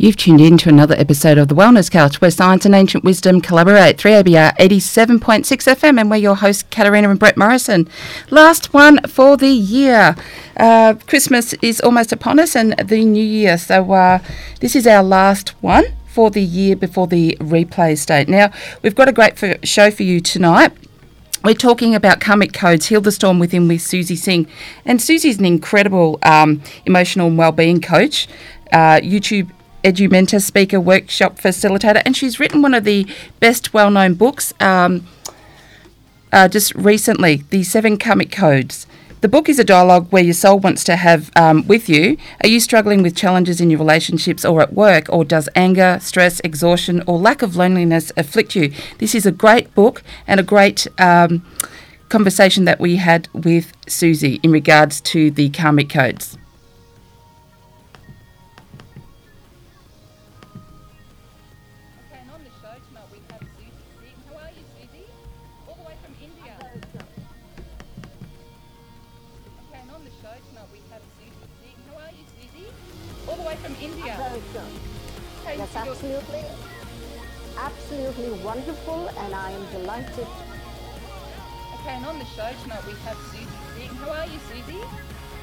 You've tuned in to another episode of The Wellness Couch where science and ancient wisdom collaborate. 3ABR 87.6 FM, and we're your hosts, Katarina and Brett Morrison. Last one for the year. Uh, Christmas is almost upon us and the new year, so uh, this is our last one for the year before the replay state. Now, we've got a great for, show for you tonight. We're talking about karmic codes, heal the storm within with Suzy Singh, and Suzy's an incredible um, emotional and well-being coach. Uh, YouTube Edumentor speaker, workshop facilitator, and she's written one of the best well known books um, uh, just recently The Seven Karmic Codes. The book is a dialogue where your soul wants to have um, with you. Are you struggling with challenges in your relationships or at work, or does anger, stress, exhaustion, or lack of loneliness afflict you? This is a great book and a great um, conversation that we had with Suzy in regards to the karmic codes. Absolutely wonderful, and I am delighted. Okay, and on the show tonight we have Suzy Singh. How are you, Suzy?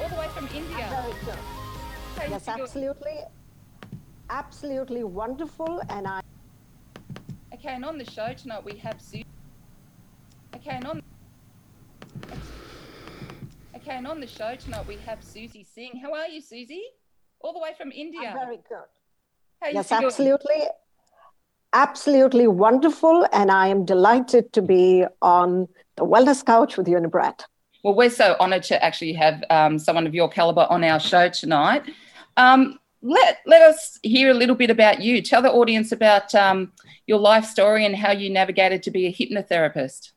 All the way from India. Very good. Yes, absolutely, absolutely wonderful, and I. Okay, and on the show tonight we have Suzy. Okay, and on. Okay, and on the show tonight we have Suzy Singh. How are you, Suzy? All the way from India. I'm very good How yes, absolutely. Absolutely wonderful. And I am delighted to be on the Wellness Couch with you and Brett. Well, we're so honoured to actually have um, someone of your calibre on our show tonight. Um, let, let us hear a little bit about you. Tell the audience about um, your life story and how you navigated to be a hypnotherapist.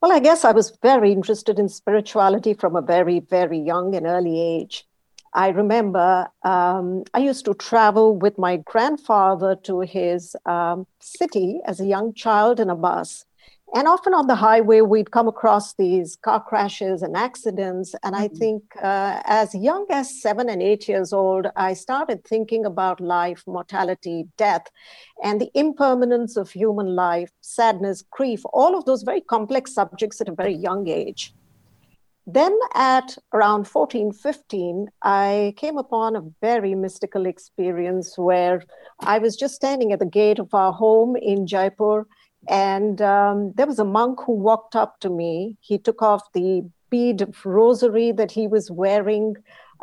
Well, I guess I was very interested in spirituality from a very, very young and early age. I remember um, I used to travel with my grandfather to his um, city as a young child in a bus. And often on the highway, we'd come across these car crashes and accidents. And mm-hmm. I think uh, as young as seven and eight years old, I started thinking about life, mortality, death, and the impermanence of human life, sadness, grief, all of those very complex subjects at a very young age. Then at around 14, 15, I came upon a very mystical experience where I was just standing at the gate of our home in Jaipur, and um, there was a monk who walked up to me. He took off the bead of rosary that he was wearing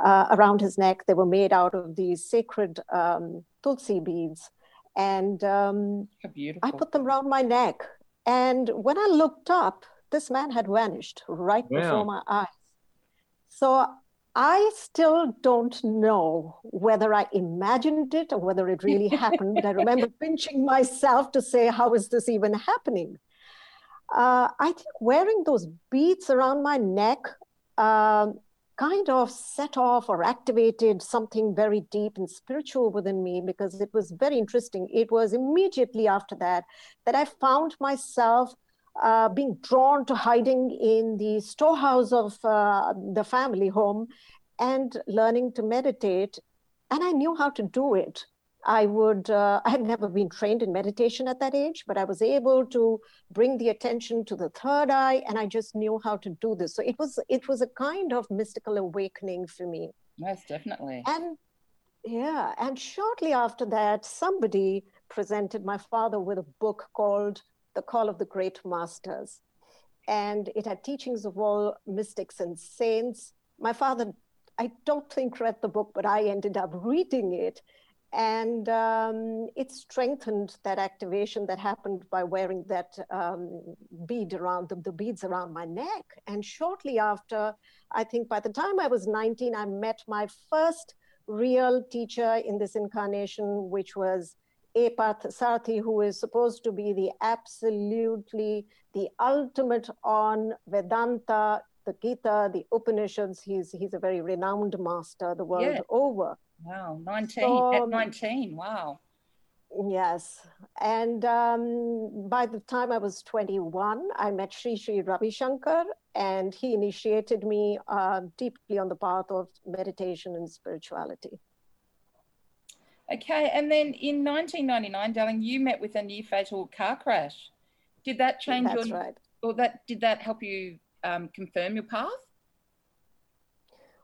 uh, around his neck. They were made out of these sacred um, tulsi beads. And um, I put them around my neck. And when I looked up, this man had vanished right yeah. before my eyes. So I still don't know whether I imagined it or whether it really happened. I remember pinching myself to say, How is this even happening? Uh, I think wearing those beads around my neck uh, kind of set off or activated something very deep and spiritual within me because it was very interesting. It was immediately after that that I found myself uh, being drawn to hiding in the storehouse of uh, the family home and learning to meditate. And I knew how to do it. I would, uh, I had never been trained in meditation at that age, but I was able to bring the attention to the third eye and I just knew how to do this. So it was, it was a kind of mystical awakening for me. Yes, definitely. And yeah, and shortly after that, somebody presented my father with a book called the Call of the Great Masters. And it had teachings of all mystics and saints. My father, I don't think, read the book, but I ended up reading it. And um, it strengthened that activation that happened by wearing that um, bead around the, the beads around my neck. And shortly after, I think by the time I was 19, I met my first real teacher in this incarnation, which was a Sarthi, who is supposed to be the absolutely the ultimate on Vedanta, the Gita, the Upanishads. He's he's a very renowned master the world yeah. over. Wow, 19 so, at 19. Wow. Yes. And um, by the time I was 21, I met Sri Sri Ravi Shankar, and he initiated me uh, deeply on the path of meditation and spirituality. Okay, and then in 1999, darling, you met with a near fatal car crash. Did that change That's your? right. Or that did that help you um, confirm your path?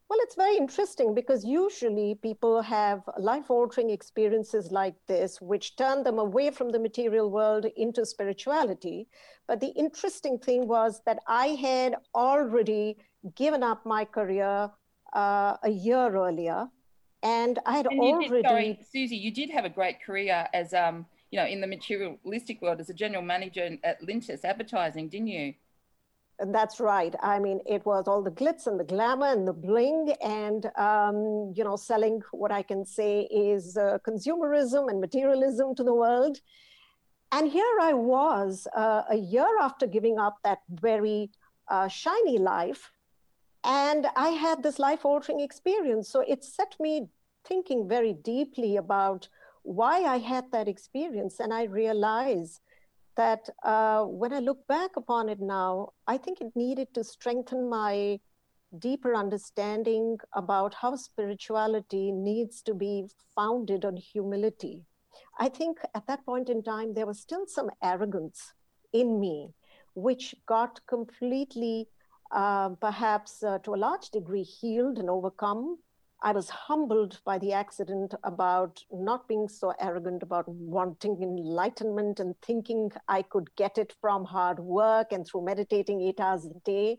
Well, it's very interesting because usually people have life altering experiences like this, which turn them away from the material world into spirituality. But the interesting thing was that I had already given up my career uh, a year earlier. And I had And already. did, sorry, Suzy, you did have a great career as um, you know, in the materialistic world as a general manager at Lintas Advertising, didn't you? That's right. I mean, it was all the glitz and the glamour and the bling, and um, you know, selling what I can say is uh, consumerism and materialism to the world. And here I was, uh, a year after giving up that very uh, shiny life, and I had this life-altering experience. So it set me thinking very deeply about why I had that experience, and I realized that uh, when I look back upon it now, I think it needed to strengthen my deeper understanding about how spirituality needs to be founded on humility. I think at that point in time, there was still some arrogance in me, which got completely, uh, perhaps uh, to a large degree, healed and overcome I was humbled by the accident about not being so arrogant about wanting enlightenment and thinking I could get it from hard work and through meditating eight hours a day.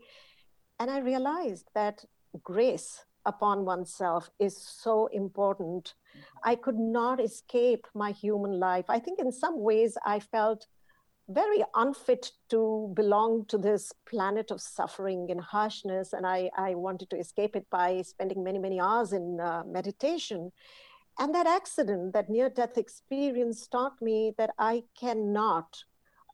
And I realized that grace upon oneself is so important. I could not escape my human life. I think in some ways I felt very unfit to belong to this planet of suffering and harshness. And I, I wanted to escape it by spending many, many hours in uh, meditation. And that accident, that near death experience, taught me that I cannot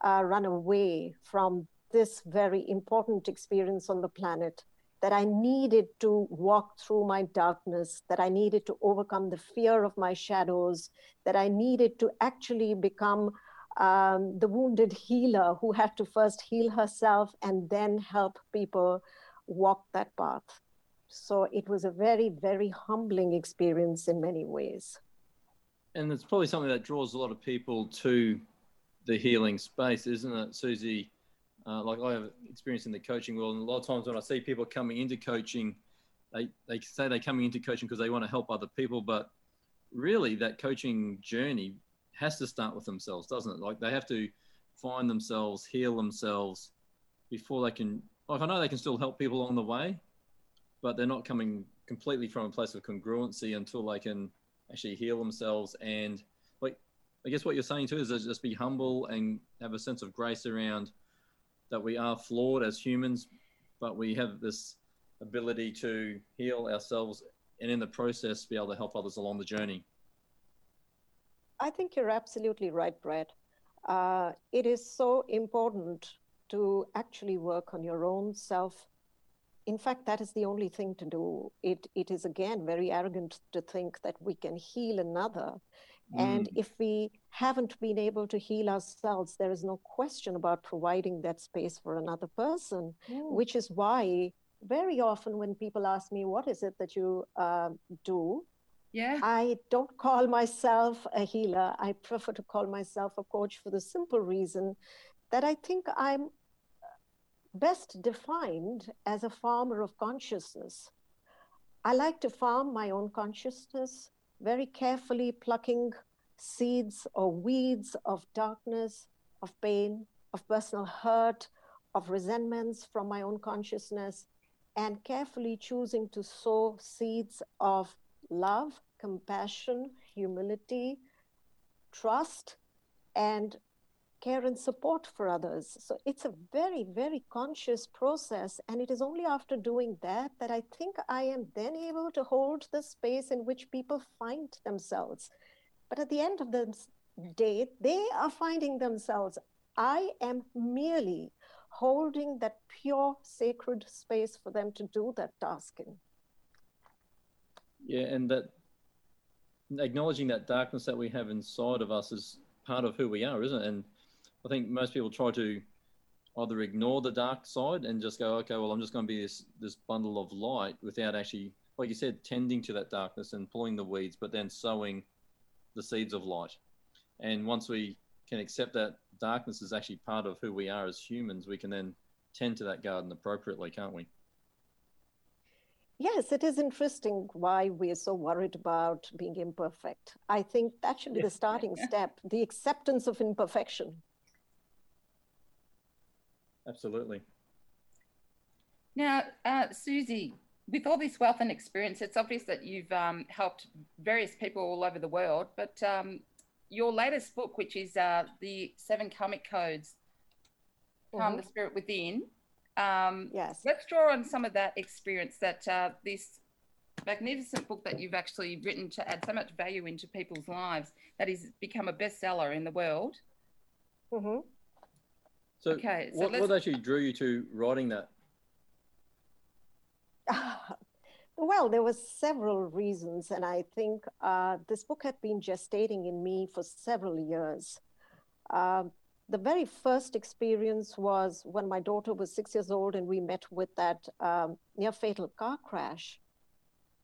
uh, run away from this very important experience on the planet. That I needed to walk through my darkness, that I needed to overcome the fear of my shadows, that I needed to actually become um, the wounded healer who had to first heal herself and then help people walk that path. So it was a very, very humbling experience in many ways. And it's probably something that draws a lot of people to the healing space, isn't it, Suzy? Uh, like I have experience in the coaching world, and a lot of times when I see people coming into coaching, they, they say they're coming into coaching because they want to help other people, but really that coaching journey has to start with themselves, doesn't it? Like they have to find themselves, heal themselves before they can. Like I know they can still help people along the way, but they're not coming completely from a place of congruency until they can actually heal themselves. And like I guess what you're saying too is just be humble and have a sense of grace around that we are flawed as humans, but we have this ability to heal ourselves and in the process be able to help others along the journey. I think you're absolutely right, Brett. Uh, it is so important to actually work on your own self. In fact, that is the only thing to do. It, it is, again, very arrogant to think that we can heal another. Mm. And if we haven't been able to heal ourselves, there is no question about providing that space for another person, mm. which is why very often when people ask me, What is it that you uh, do? Yeah. I don't call myself a healer. I prefer to call myself a coach for the simple reason that I think I'm best defined as a farmer of consciousness. I like to farm my own consciousness, very carefully plucking seeds or weeds of darkness, of pain, of personal hurt, of resentments from my own consciousness, and carefully choosing to sow seeds of love, compassion, humility, trust, and care and support for others. So it's a very, very conscious process. And it is only after doing that that I think I am then able to hold the space in which people find themselves. But at the end of the day, they are finding themselves. I am merely holding that pure, sacred space for them to do that task in. Yeah, and that acknowledging that darkness that we have inside of us is part of who we are, isn't it? And I think most people try to either ignore the dark side and just go, okay, well, I'm just going to be this this bundle of light without actually, like you said, tending to that darkness and pulling the weeds, but then sowing the seeds of light. And once we can accept that darkness is actually part of who we are as humans, we can then tend to that garden appropriately, can't we? Yes, it is interesting why we are so worried about being imperfect. I think that should be the starting step the acceptance of imperfection. Absolutely. Now, uh, Suzy, with all this wealth and experience, it's obvious that you've um, helped various people all over the world. But um, your latest book, which is uh, the Seven Karmic Codes, Calm mm-hmm. the Spirit Within. Um, yes. Let's draw on some of that experience that uh, this magnificent book that you've actually written to add so much value into people's lives that has become a bestseller in the world. Mm-hmm. So, okay, so what, what actually drew you to writing that? well, there were several reasons, and I think uh, this book had been gestating in me for several years. Uh, the very first experience was when my daughter was six years old and we met with that um, near fatal car crash.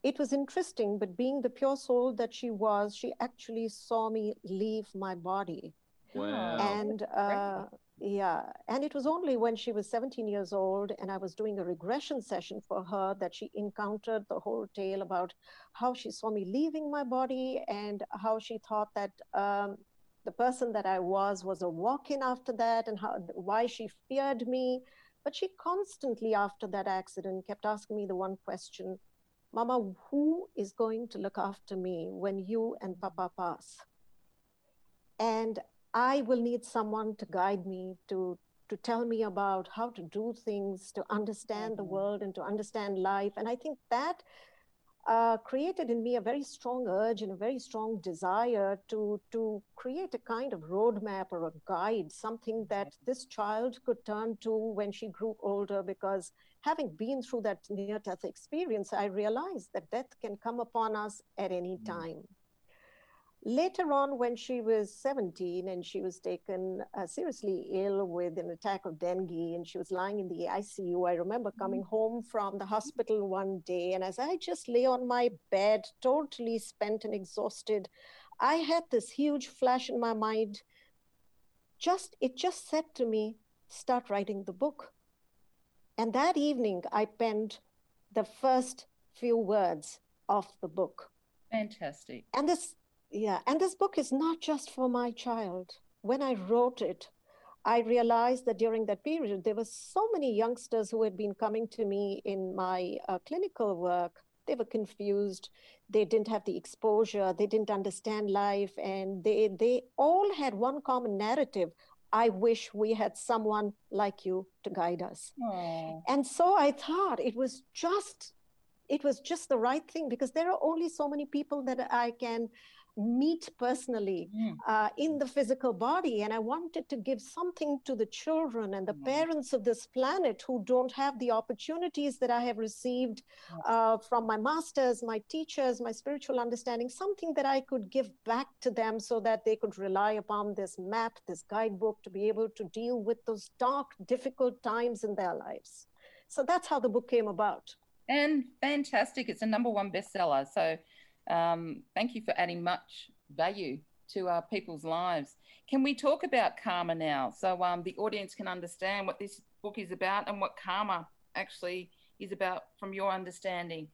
It was interesting, but being the pure soul that she was, she actually saw me leave my body. Wow. And uh, yeah, and it was only when she was 17 years old and I was doing a regression session for her that she encountered the whole tale about how she saw me leaving my body and how she thought that um, the person that I was was a walk in after that and how, why she feared me. But she constantly, after that accident, kept asking me the one question Mama, who is going to look after me when you and Papa pass? And I will need someone to guide me, to, to tell me about how to do things, to understand mm-hmm. the world and to understand life. And I think that uh, created in me a very strong urge and a very strong desire to, to create a kind of roadmap or a guide, something that this child could turn to when she grew older. Because having been through that near death experience, I realized that death can come upon us at any mm. time. Later on, when she was 17 and she was taken uh, seriously ill with an attack of dengue and she was lying in the ICU, I remember coming mm-hmm. home from the hospital one day. And as I just lay on my bed, totally spent and exhausted, I had this huge flash in my mind. Just, it just said to me, start writing the book. And that evening, I penned the first few words of the book. Fantastic. And this yeah, and this book is not just for my child. When I wrote it, I realized that during that period, there were so many youngsters who had been coming to me in my uh, clinical work. They were confused. They didn't have the exposure. They didn't understand life. And they, they all had one common narrative I wish we had someone like you to guide us. Aww. And so I thought it was just it was just the right thing because there are only so many people that I can meet personally mm. uh, in the physical body. And I wanted to give something to the children and the mm. parents of this planet who don't have the opportunities that I have received uh, from my masters, my teachers, my spiritual understanding, something that I could give back to them so that they could rely upon this map, this guidebook to be able to deal with those dark, difficult times in their lives. So that's how the book came about. And fantastic. It's a number one bestseller. So um, thank you for adding much value to our people's lives. Can we talk about karma now so um, the audience can understand what this book is about and what karma actually is about from your understanding?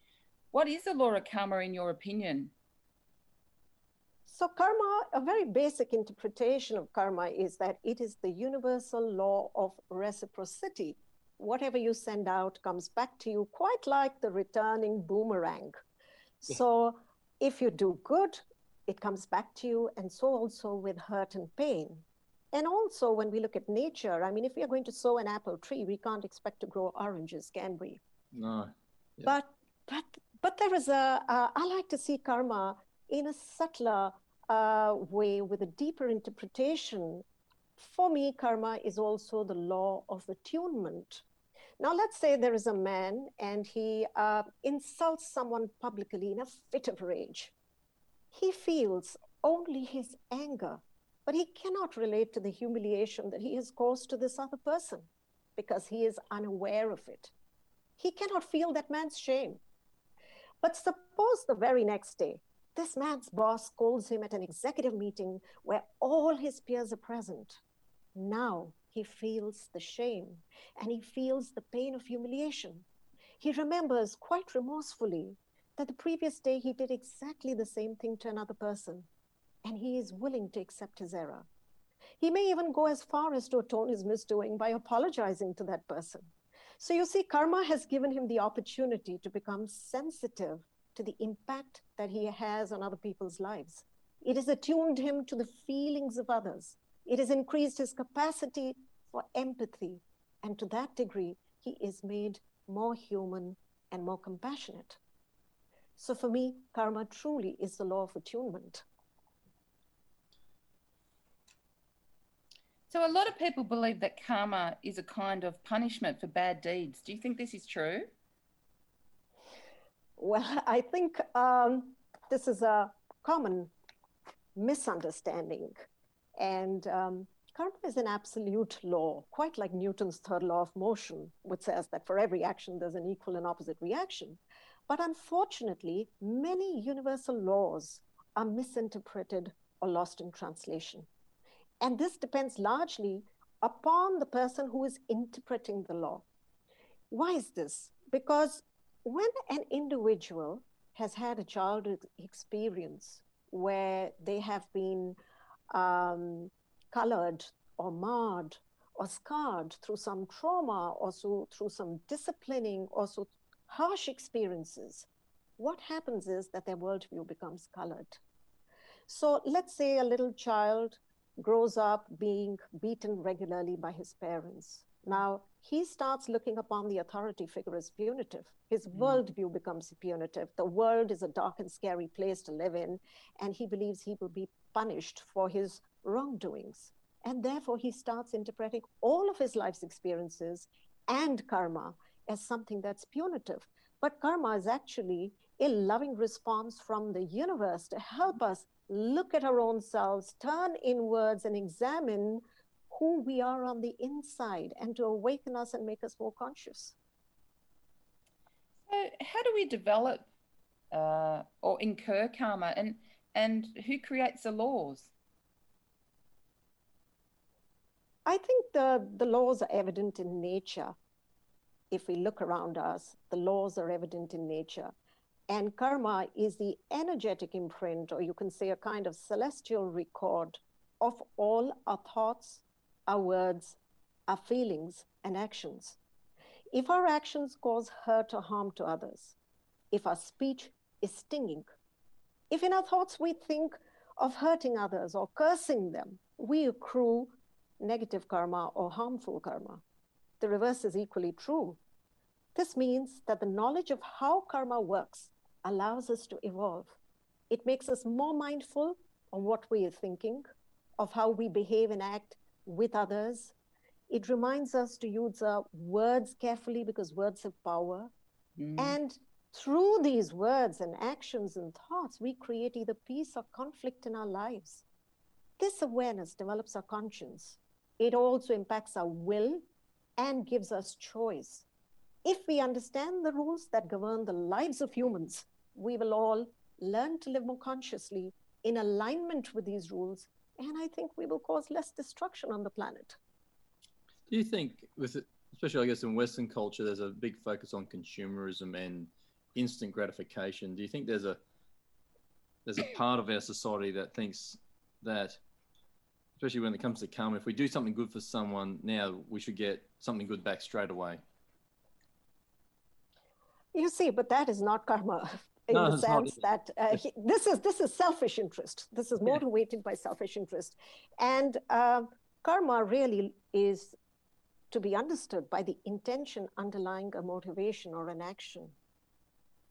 What is the law of karma in your opinion? So, karma, a very basic interpretation of karma is that it is the universal law of reciprocity. Whatever you send out comes back to you, quite like the returning boomerang. So, if you do good, it comes back to you, and so also with hurt and pain. And also, when we look at nature, I mean, if we are going to sow an apple tree, we can't expect to grow oranges, can we? No. Yeah. But but but there is a. Uh, I like to see karma in a subtler uh, way with a deeper interpretation. For me, karma is also the law of attunement. Now, let's say there is a man and he uh, insults someone publicly in a fit of rage. He feels only his anger, but he cannot relate to the humiliation that he has caused to this other person because he is unaware of it. He cannot feel that man's shame. But suppose the very next day, This man's boss calls him at an executive meeting where all his peers are present. Now he feels the shame and he feels the pain of humiliation. He remembers quite remorsefully that the previous day he did exactly the same thing to another person, and he is willing to accept his error. He may even go as far as to atone his misdoing by apologizing to that person. So you see, karma has given him the opportunity to become sensitive to the impact that he has on other people's lives. It has attuned him to the feelings of others. It has increased his capacity for empathy. And to that degree, he is made more human and more compassionate. So for me, karma truly is the law of attunement. So a lot of people believe that karma is a kind of punishment for bad deeds. Do you think this is true? Well, I think um, this is a common misunderstanding. And um, karma is an absolute law, quite like Newton's third law of motion, which says that for every action, there's an equal and opposite reaction. But unfortunately, many universal laws are misinterpreted or lost in translation. And this depends largely upon the person who is interpreting the law. Why is this? Because when an individual has had a childhood experience where they have been um, colored or marred or scarred through some trauma or so, through some disciplining or so harsh experiences, what happens is that their worldview becomes colored. So let's say a little child grows up being beaten regularly by his parents. Now, he starts looking upon the authority figure as punitive. His mm. worldview becomes punitive. The world is a dark and scary place to live in, and he believes he will be punished for his wrongdoings. And therefore, he starts interpreting all of his life's experiences and karma as something that's punitive. But karma is actually a loving response from the universe to help us look at our own selves, turn inwards, and examine who we are on the inside and to awaken us and make us more conscious. So, how do we develop uh, or incur karma, and and who creates the laws? I think the the laws are evident in nature. If we look around us, the laws are evident in nature. And karma is the energetic imprint, or you can say a kind of celestial record of all our thoughts, our words, our feelings, and actions. If our actions cause hurt or harm to others, if our speech is stinging, if in our thoughts we think of hurting others or cursing them, we accrue negative karma or harmful karma. The reverse is equally true. This means that the knowledge of how karma works allows us to evolve. It makes us more mindful of what we are thinking, of how we behave and act with others. It reminds us to use our words carefully because words have power. Mm. And through these words and actions and thoughts, we create either peace or conflict in our lives. This awareness develops our conscience. It also impacts our will and gives us choice. If we understand the rules that govern the lives of humans, we will all learn to live more consciously in alignment with these rules and I think we will cause less destruction on the planet. Do you think, with especially I guess in Western culture, there's a big focus on consumerism and instant gratification. Do you think there's a there's a part of our society that thinks that, especially when it comes to karma, if we do something good for someone now, we should get something good back straight away? You see, but that is not karma in no, the sense that uh, he, this is this is selfish interest. This is motivated yeah. by selfish interest, and uh, karma really is to be understood by the intention underlying a motivation or an action.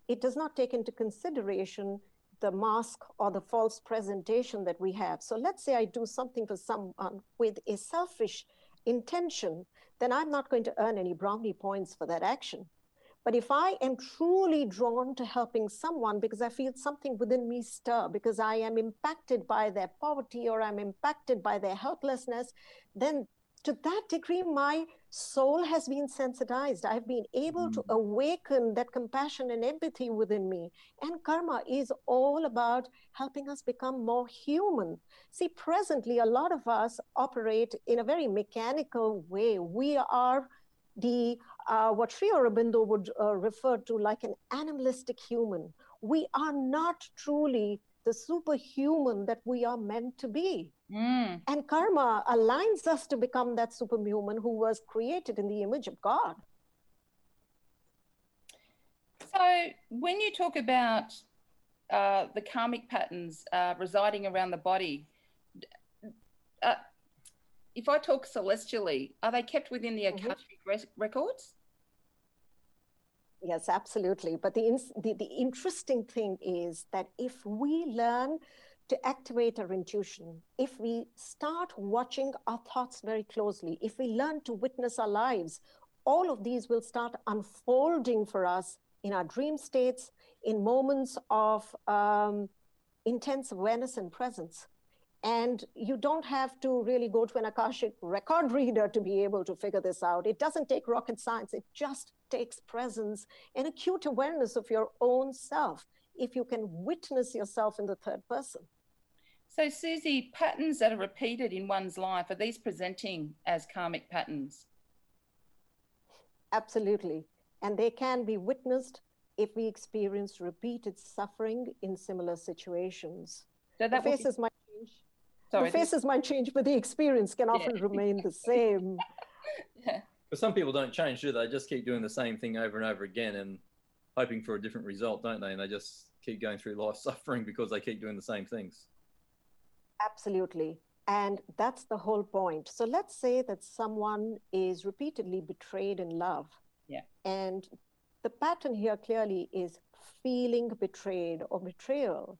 It does not take into consideration the mask or the false presentation that we have. So let's say I do something for someone with a selfish intention, then I'm not going to earn any brownie points for that action. But if I am truly drawn to helping someone because I feel something within me stir, because I am impacted by their poverty or I'm impacted by their helplessness, then to that degree, my soul has been sensitized. I've been able mm. to awaken that compassion and empathy within me. And karma is all about helping us become more human. See, presently, a lot of us operate in a very mechanical way. We are the uh, what Sri Aurobindo would uh, refer to like an animalistic human. We are not truly the superhuman that we are meant to be. Mm. And karma aligns us to become that superhuman who was created in the image of God. So, when you talk about uh, the karmic patterns uh, residing around the body, uh, if I talk celestially, are they kept within the mm-hmm. Akashic mm-hmm. records? Yes, absolutely. But the, the, the interesting thing is that if we learn to activate our intuition, if we start watching our thoughts very closely, if we learn to witness our lives, all of these will start unfolding for us in our dream states, in moments of um, intense awareness and presence. And you don't have to really go to an Akashic record reader to be able to figure this out. It doesn't take rocket science, it just takes presence and acute awareness of your own self if you can witness yourself in the third person. So, Suzy, patterns that are repeated in one's life, are these presenting as karmic patterns? Absolutely. And they can be witnessed if we experience repeated suffering in similar situations. So that the faces be... might change. Sorry, the faces might change, but the experience can often yeah. remain the same. yeah. But some people don't change, do they? they? Just keep doing the same thing over and over again and hoping for a different result, don't they? And they just keep going through life suffering because they keep doing the same things. Absolutely. And that's the whole point. So let's say that someone is repeatedly betrayed in love. Yeah. And the pattern here clearly is feeling betrayed or betrayal.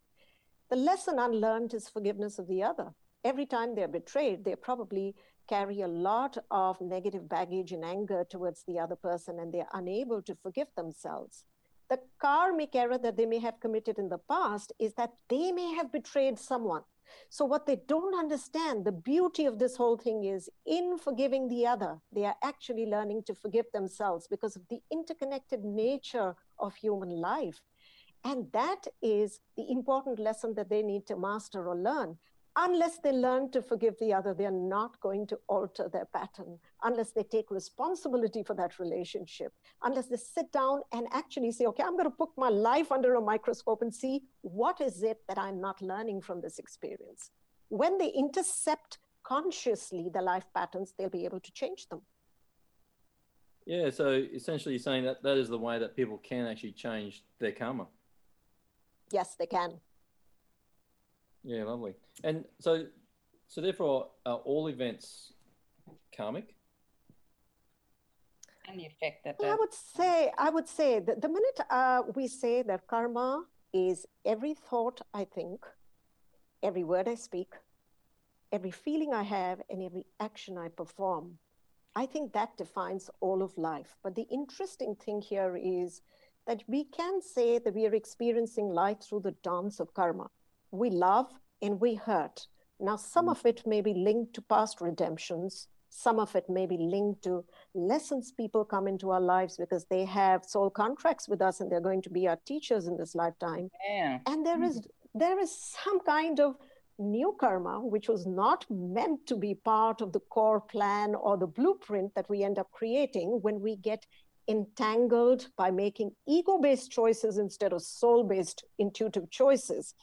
The lesson unlearned is forgiveness of the other. Every time they're betrayed, they're probably carry a lot of negative baggage and anger towards the other person, and they're unable to forgive themselves. The karmic error that they may have committed in the past is that they may have betrayed someone so, what they don't understand, the beauty of this whole thing is in forgiving the other, they are actually learning to forgive themselves because of the interconnected nature of human life. And that is the important lesson that they need to master or learn unless they learn to forgive the other, they're not going to alter their pattern. Unless they take responsibility for that relationship, unless they sit down and actually say, okay, I'm going to put my life under a microscope and see what is it that I'm not learning from this experience. When they intercept consciously the life patterns, they'll be able to change them. Yeah, so essentially you're saying that that is the way that people can actually change their karma. Yes, they can. Yeah, lovely. And so, so therefore, are all events karmic? And the effect that. Well, I would say, I would say that the minute uh, we say that karma is every thought I think, every word I speak, every feeling I have, and every action I perform, I think that defines all of life. But the interesting thing here is that we can say that we are experiencing life through the dance of karma we love and we hurt. Now, some mm. of it may be linked to past redemptions. Some of it may be linked to lessons people come into our lives because they have soul contracts with us and they're going to be our teachers in this lifetime. Yeah. And there is there is some kind of new karma which was not meant to be part of the core plan or the blueprint that we end up creating when we get entangled by making ego based choices instead of soul based intuitive choices.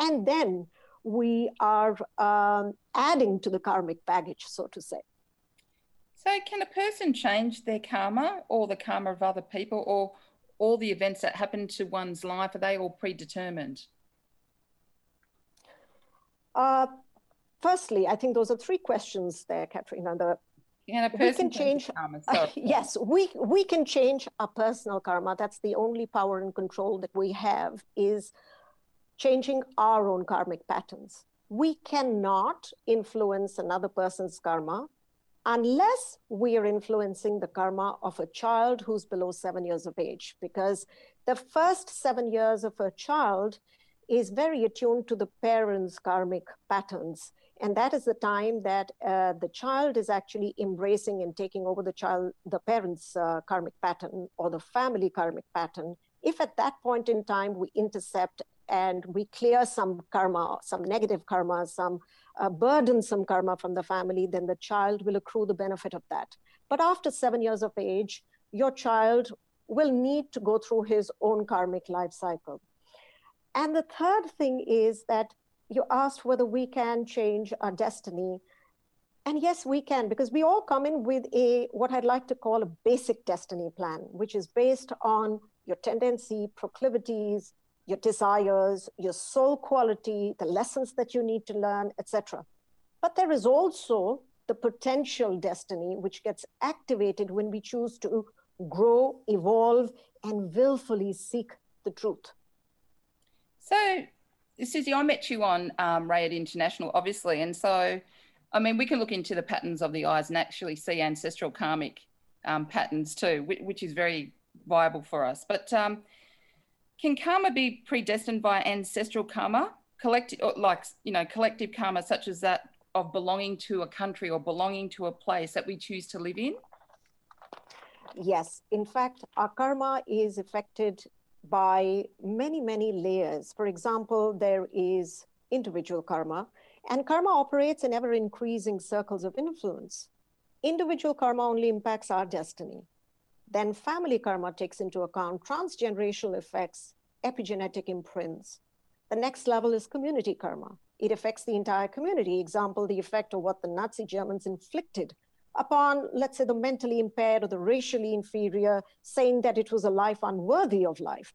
And then we are um, adding to the karmic baggage, so to say. So, can a person change their karma or the karma of other people or all the events that happen to one's life? Are they all predetermined? Uh, firstly, I think those are three questions there, Katrina. The, can a person we can change, karma? Uh, yes, we we can change our personal karma. That's the only power and control that we have. Is changing our own karmic patterns. We cannot influence another person's karma unless we are influencing the karma of a child who's below seven years of age, because the first seven years of a child is very attuned to the parents' karmic patterns. And that is the time that uh, the child is actually embracing and taking over the child, the parent's uh, karmic pattern or the family karmic pattern. If at that point in time we intercept and we clear some karma, some negative karma, some uh, burdensome karma from the family, then the child will accrue the benefit of that. But after seven years of age, your child will need to go through his own karmic life cycle. And the third thing is that you asked whether we can change our destiny. And yes, we can, because we all come in with a what I'd like to call a basic destiny plan, which is based on your tendency, proclivities, your desires, your soul quality, the lessons that you need to learn, etc. But there is also the potential destiny which gets activated when we choose to grow, evolve, and willfully seek the truth. So, Suzy, I met you on um, International, obviously, and so, I mean, we can look into the patterns of the eyes and actually see ancestral karmic um, patterns too, which, which, is very viable for us. But um, can karma be predestined by ancestral karma, collective, like you know, collective karma, such as that of belonging to a country or belonging to a place that we choose to live in? Yes, in fact, our karma is affected by many, many layers. For example, there is individual karma, and karma operates in ever increasing circles of influence. Individual karma only impacts our destiny. Then family karma takes into account transgenerational effects, epigenetic imprints. The next level is community karma. It affects the entire community. Example, the effect of what the Nazi Germans inflicted upon, let's say, the mentally impaired or the racially inferior, saying that it was a life unworthy of life.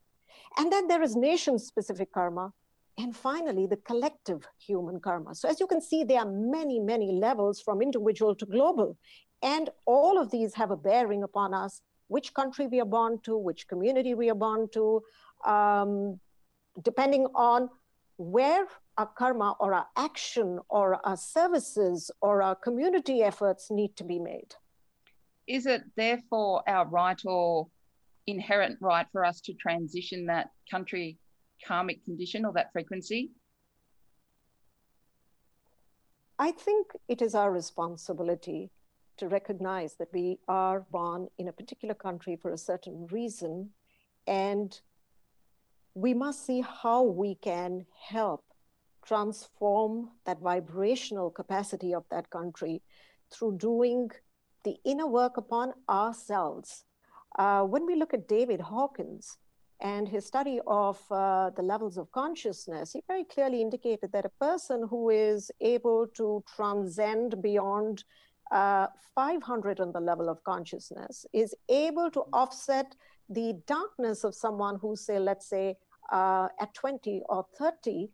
And then there is nation specific karma. And finally, the collective human karma. So, as you can see, there are many, many levels from individual to global. And all of these have a bearing upon us which country we are born to, which community we are born to, um, depending on where our karma or our action or our services or our community efforts need to be made. Is it therefore our right or inherent right for us to transition that country karmic condition or that frequency? I think it is our responsibility to recognize that we are born in a particular country for a certain reason and we must see how we can help transform that vibrational capacity of that country through doing the inner work upon ourselves. Uh, when we look at David Hawkins and his study of uh, the levels of consciousness, he very clearly indicated that a person who is able to transcend beyond uh, 500 on the level of consciousness is able to offset the darkness of someone who, say, let's say, uh, at 20 or 30,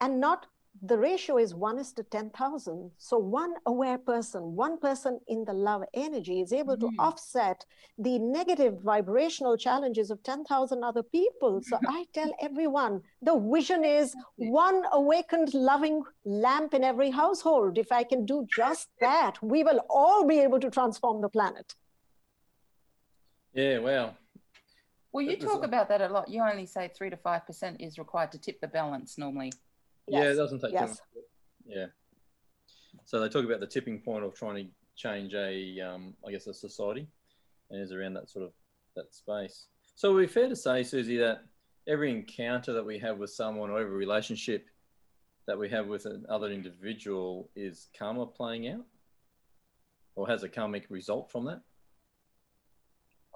and not the ratio is one is to 10,000. So one aware person, one person in the love energy is able mm-hmm. to offset the negative vibrational challenges of 10,000 other people. So I tell everyone the vision is one awakened, loving lamp in every household. If I can do just that, we will all be able to transform the planet. Yeah, well. Well, you talk about that a lot. You only say three to 5% is required to tip the balance normally. Yes. Yeah, it doesn't take yes. too much. Yeah. So they talk about the tipping point of trying to change a, um, I guess, a society, and is around that sort of that space. So would it be fair to say, Suzy, that every encounter that we have with someone or every relationship that we have with another individual is karma playing out, or has a karmic result from that?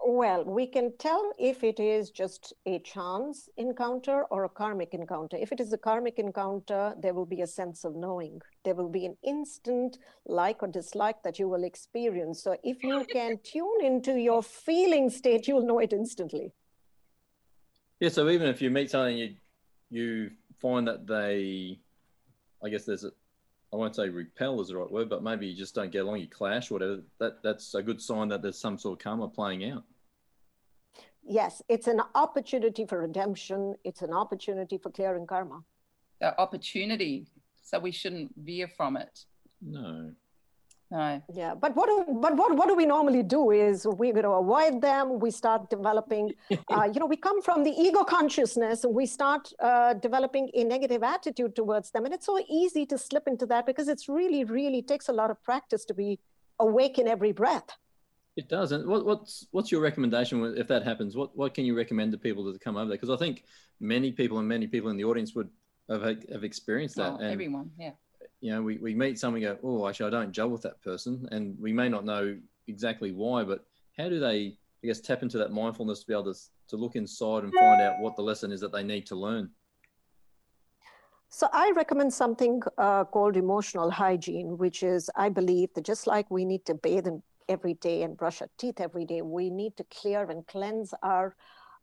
Well, we can tell if it is just a chance encounter or a karmic encounter. If it is a karmic encounter, there will be a sense of knowing. There will be an instant like or dislike that you will experience. So if you can tune into your feeling state, you'll know it instantly. Yeah, so even if you meet someone you you find that they I guess there's a I won't say repel is the right word, but maybe you just don't get along, you clash, whatever. That that's a good sign that there's some sort of karma playing out yes, it's an opportunity for redemption. It's an opportunity for clearing karma. The opportunity. So we shouldn't veer from it. No. No. Yeah, but what do, but what what do we normally do is we going to avoid them. We start developing, uh, you know, we come from the ego consciousness and we start uh, developing a negative attitude towards them, and it's so easy to slip into that because it's really really takes a lot of practice to be awake in every breath. It does. And what, what's what's your recommendation if that happens? What what can you recommend to people to come over there? Because I think many people and many people in the audience would have, have experienced that. Well, and, everyone, yeah. You know, we, we meet someone go, oh, actually, I don't gel with that person, and we may not know exactly why, but how do they, I guess, tap into that mindfulness to be able to to look inside and find out what the lesson is that they need to learn? So I recommend something uh, called emotional hygiene, which is I believe that just like we need to bathe in every day and brush our teeth every day. We need to clear and cleanse our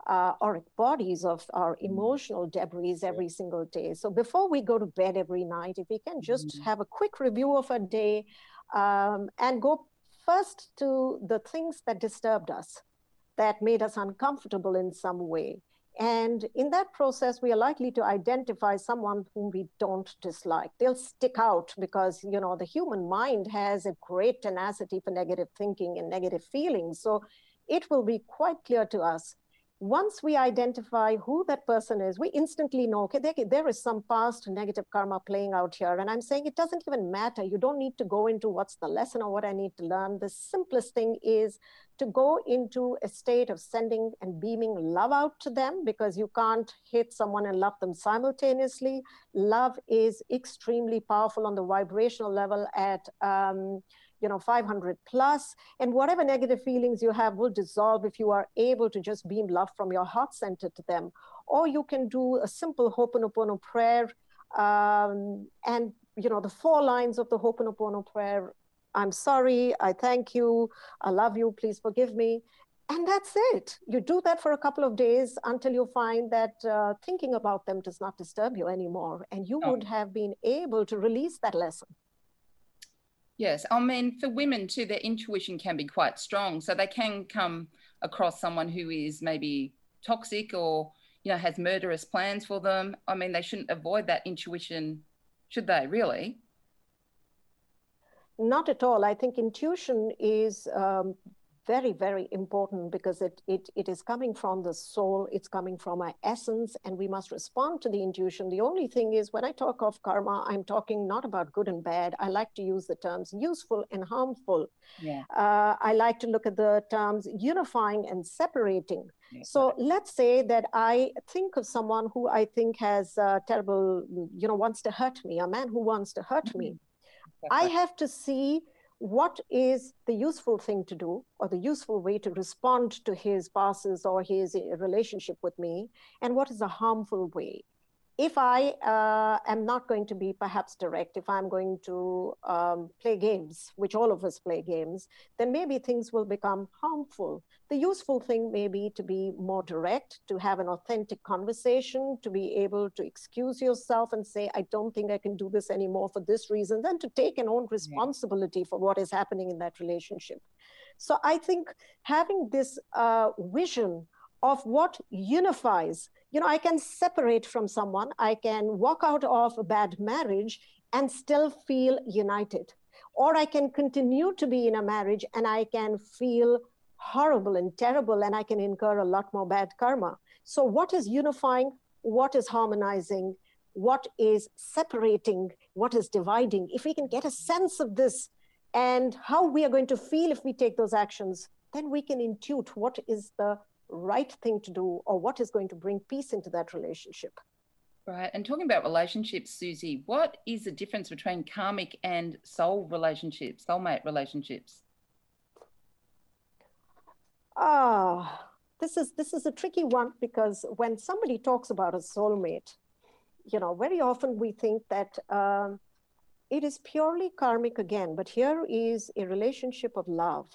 uh, our bodies of our mm. emotional debris every single day. So before we go to bed every night, if we can just mm-hmm. have a quick review of a day um, and go first to the things that disturbed us, that made us uncomfortable in some way. And in that process, we are likely to identify someone whom we don't dislike. They'll stick out because, you know, the human mind has a great tenacity for negative thinking and negative feelings. So it will be quite clear to us once we identify who that person is, we instantly know, okay, there, there is some past negative karma playing out here. And I'm saying it doesn't even matter. You don't need to go into what's the lesson or what I need to learn. The simplest thing is to go into a state of sending and beaming love out to them because you can't hate someone and love them simultaneously. Love is extremely powerful on the vibrational level at, um, you know 500 plus and whatever negative feelings you have will dissolve if you are able to just beam love from your heart center to them. Or you can do a simple ho'oponopono prayer um, and you know the four lines of the ho'oponopono prayer i'm sorry i thank you i love you please forgive me and that's it. You do that for a couple of days until you find that uh, thinking about them does not disturb you anymore and you oh. would have been able to release that lesson Yes, I mean, for women too, their intuition can be quite strong. So they can come across someone who is maybe toxic or, you know, has murderous plans for them. I mean, they shouldn't avoid that intuition, should they, really? Not at all. I think intuition is um, very, very important because it, it, it is coming from the soul, it's coming from our essence, and we must respond to the intuition. The only thing is, when I talk of karma, I'm talking not about good and bad. I like to use the terms useful and harmful. Yeah. Uh, I like to look at the terms unifying and separating. So let's say that I think of someone who I think has uh, terrible, you know, wants to hurt me, a man who wants to hurt mm-hmm. me. I have to see what is the useful thing to do or the useful way to respond to his passes or his relationship with me and what is a harmful way if I uh, am not going to be perhaps direct, if I'm going to um, play games, which all of us play games, then maybe things will become harmful. The useful thing may be to be more direct, to have an authentic conversation, to be able to excuse yourself and say, I don't think I can do this anymore for this reason, then to take an own responsibility for what is happening in that relationship. So I think having this uh, vision of what unifies you know, I can separate from someone, I can walk out of a bad marriage and still feel united. Or I can continue to be in a marriage and I can feel horrible and terrible and I can incur a lot more bad karma. So, what is unifying? What is harmonizing? What is separating? What is dividing? If we can get a sense of this and how we are going to feel if we take those actions, then we can intuit what is the right thing to do or what is going to bring peace into that relationship. Right. And talking about relationships, Suzy, what is the difference between karmic and soul relationships, soulmate relationships? Ah, this is this is a tricky one because when somebody talks about a soulmate, you know, very often we think that um, it is purely karmic again. But here is a relationship of love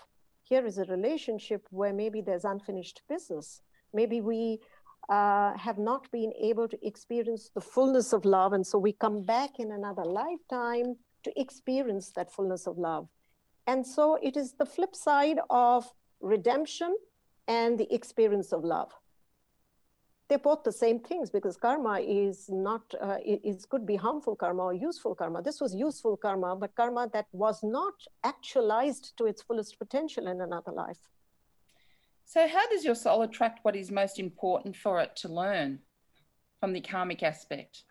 here is a relationship where maybe there's unfinished business. Maybe we uh, have not been able to experience the fullness of love. And so we come back in another lifetime to experience that fullness of love. And so it is the flip side of redemption and the experience of love. They're both the same things because karma is not uh, it, could be harmful karma or useful karma. This was useful karma but karma that was not actualized to its fullest potential in another life. So how does your soul attract what is most important for it to learn from the karmic aspect?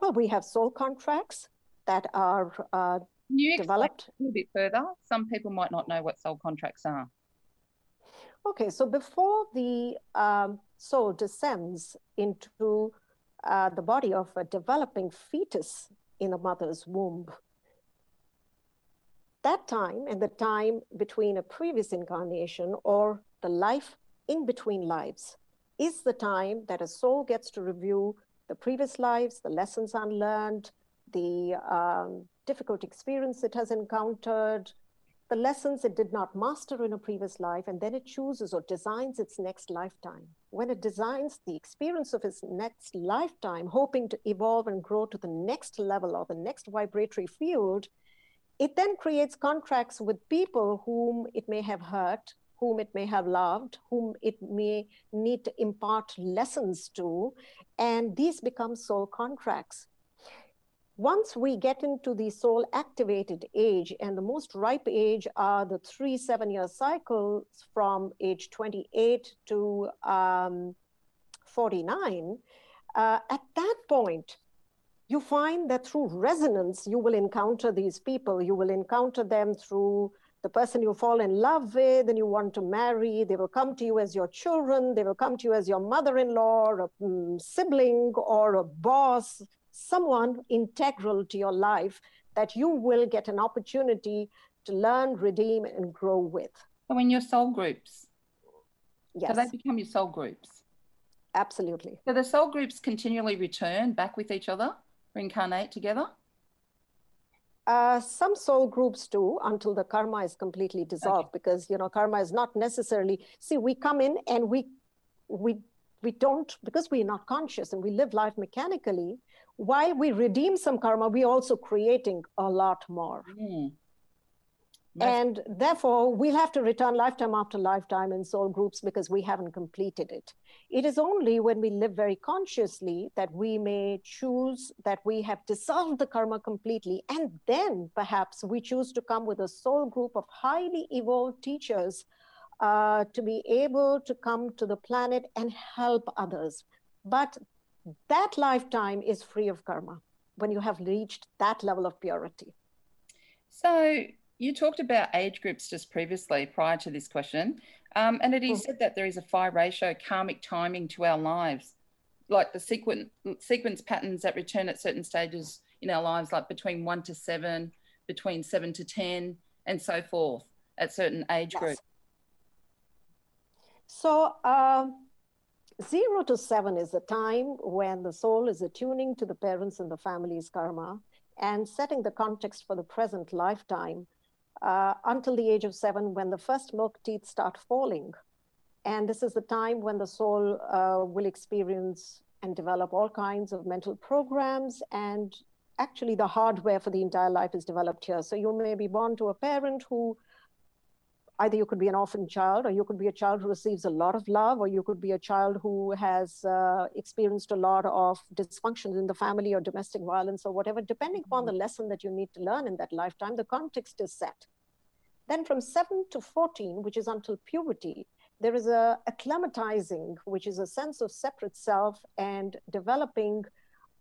Well we have soul contracts that are uh, you developed. a little bit further? Some people might not know what soul contracts are Okay, so before the um, soul descends into uh, the body of a developing fetus in a mother's womb, that time and the time between a previous incarnation or the life in between lives is the time that a soul gets to review the previous lives, the lessons unlearned, the um, difficult experience it has encountered, the lessons it did not master in a previous life, and then it chooses or designs its next lifetime. When it designs the experience of its next lifetime, hoping to evolve and grow to the next level or the next vibratory field, it then creates contracts with people whom it may have hurt, whom it may have loved, whom it may need to impart lessons to, and these become soul contracts once we get into the soul activated age, and the most ripe age are the three seven year cycles from age 28 to um, 49, uh, at that point, you find that through resonance, you will encounter these people. You will encounter them through the person you fall in love with and you want to marry. They will come to you as your children. They will come to you as your mother in law, a um, sibling, or a boss, someone integral to your life that you will get an opportunity to learn, redeem, and grow with. So, in your soul groups, yes, so they become your soul groups. Absolutely. So the soul groups continually return back with each other, reincarnate together. Uh, some soul groups do until the karma is completely dissolved okay. because you know karma is not necessarily see we come in and we we we don't because we're not conscious and we live life mechanically while we redeem some karma, we're also creating a lot more. Mm. And therefore, we'll have to return lifetime after lifetime in soul groups because we haven't completed it. It is only when we live very consciously that we may choose that we have dissolved the karma completely. And then perhaps we choose to come with a soul group of highly evolved teachers uh, to be able to come to the planet and help others. But that lifetime is free of karma when you have reached that level of purity. So, you talked about age groups just previously prior to this question, um, and it is mm. said that there is a phi ratio karmic timing to our lives, like the sequence sequence patterns that return at certain stages in our lives, like between one to seven, between seven to ten, and so forth at certain age yes. groups. So. Um, Zero to seven is the time when the soul is attuning to the parents and the family's karma and setting the context for the present lifetime uh, until the age of seven when the first milk teeth start falling. And this is the time when the soul uh, will experience and develop all kinds of mental programs and actually the hardware for the entire life is developed here. So you may be born to a parent who either you could be an orphan child or you could be a child who receives a lot of love or you could be a child who has uh, experienced a lot of dysfunction in the family or domestic violence or whatever depending upon the mm-hmm. lesson that you need to learn in that lifetime the context is set then from 7 to 14 which is until puberty there is a acclimatizing which is a sense of separate self and developing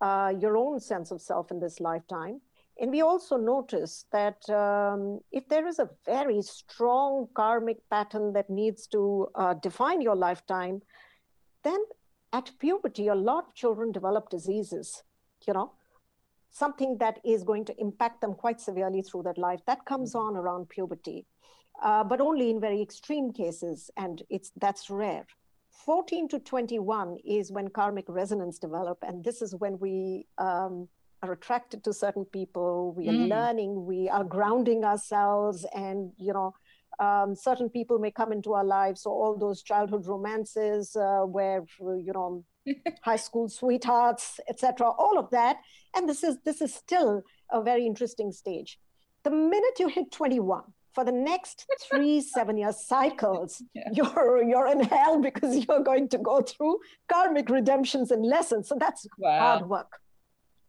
uh, your own sense of self in this lifetime and we also notice that um, if there is a very strong karmic pattern that needs to uh, define your lifetime, then at puberty, a lot of children develop diseases, you know, something that is going to impact them quite severely through that life. That comes mm-hmm. on around puberty, uh, but only in very extreme cases, and it's that's rare. 14 to 21 is when karmic resonance develop, and this is when we um, are attracted to certain people. We are mm. learning. We are grounding ourselves. And you know um, certain people may come into our lives. So all those childhood romances uh, where you know high school sweethearts etc all of that. And this is this is still a very interesting stage. The minute you hit 21 for the next three seven year cycles yeah. you're you're in hell because you're going to go through karmic redemptions and lessons. So that's wow. hard work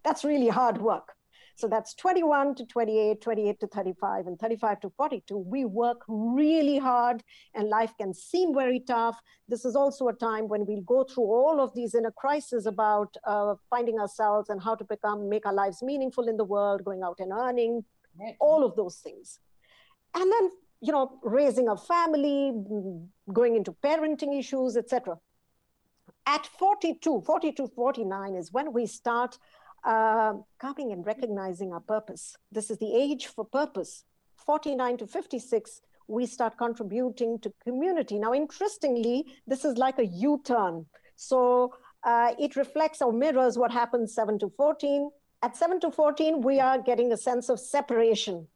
that's really hard work so that's 21 to 28, 28 to 35, and 35 to 42. We work really hard, and life can seem very tough. This is also a time when we'll go through all of these inner crises about uh, finding ourselves and how to become, make our lives meaningful in the world, going out and earning, all of those things. And then, you know, raising a family, going into parenting issues, etc. At 42, 42, 49 is when we start uh, coming and recognizing our purpose. This is the age for purpose. 49 to 56, we start contributing to community. Now, interestingly, this is like a U turn. So uh, it reflects or mirrors what happens 7 to 14. At 7 to 14, we are getting a sense of separation.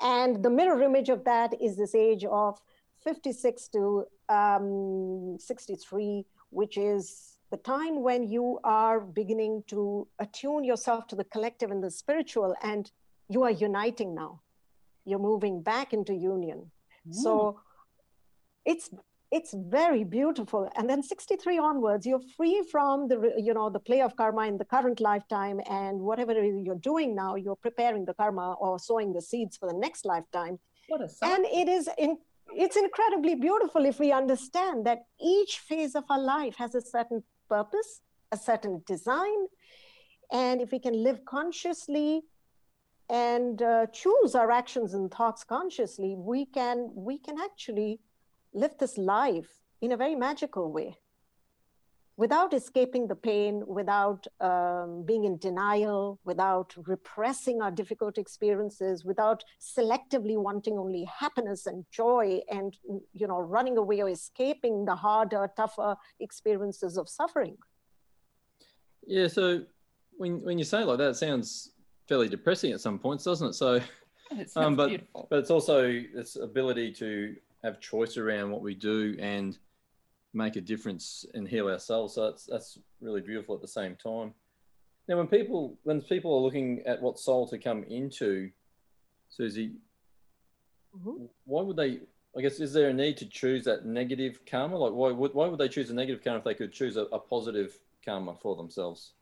And the mirror image of that is this age of 56 to um, 63, which is the time when you are beginning to attune yourself to the collective and the spiritual, and you are uniting now. You're moving back into union. Mm. So it's it's very beautiful and then 63 onwards you're free from the you know the play of karma in the current lifetime and whatever you're doing now you're preparing the karma or sowing the seeds for the next lifetime what a and it is in it's incredibly beautiful if we understand that each phase of our life has a certain purpose, a certain design. And if we can live consciously and uh, choose our actions and thoughts consciously, we can we can actually live this life in a very magical way without escaping the pain, without um, being in denial, without repressing our difficult experiences, without selectively wanting only happiness and joy and, you know, running away or escaping the harder, tougher experiences of suffering. Yeah, so when, when you say it like that, it sounds fairly depressing at some points, doesn't it? So, um, but, beautiful. but it's also this ability to have choice around what we do and – make a difference and heal ourselves. So that's that's really beautiful at the same time. Now, when people when people are looking at what soul to come into, Suzy, mm-hmm. why would they? I guess is there a need to choose that negative karma? Like, why would why would they choose a negative karma if they could choose a, a positive karma for themselves?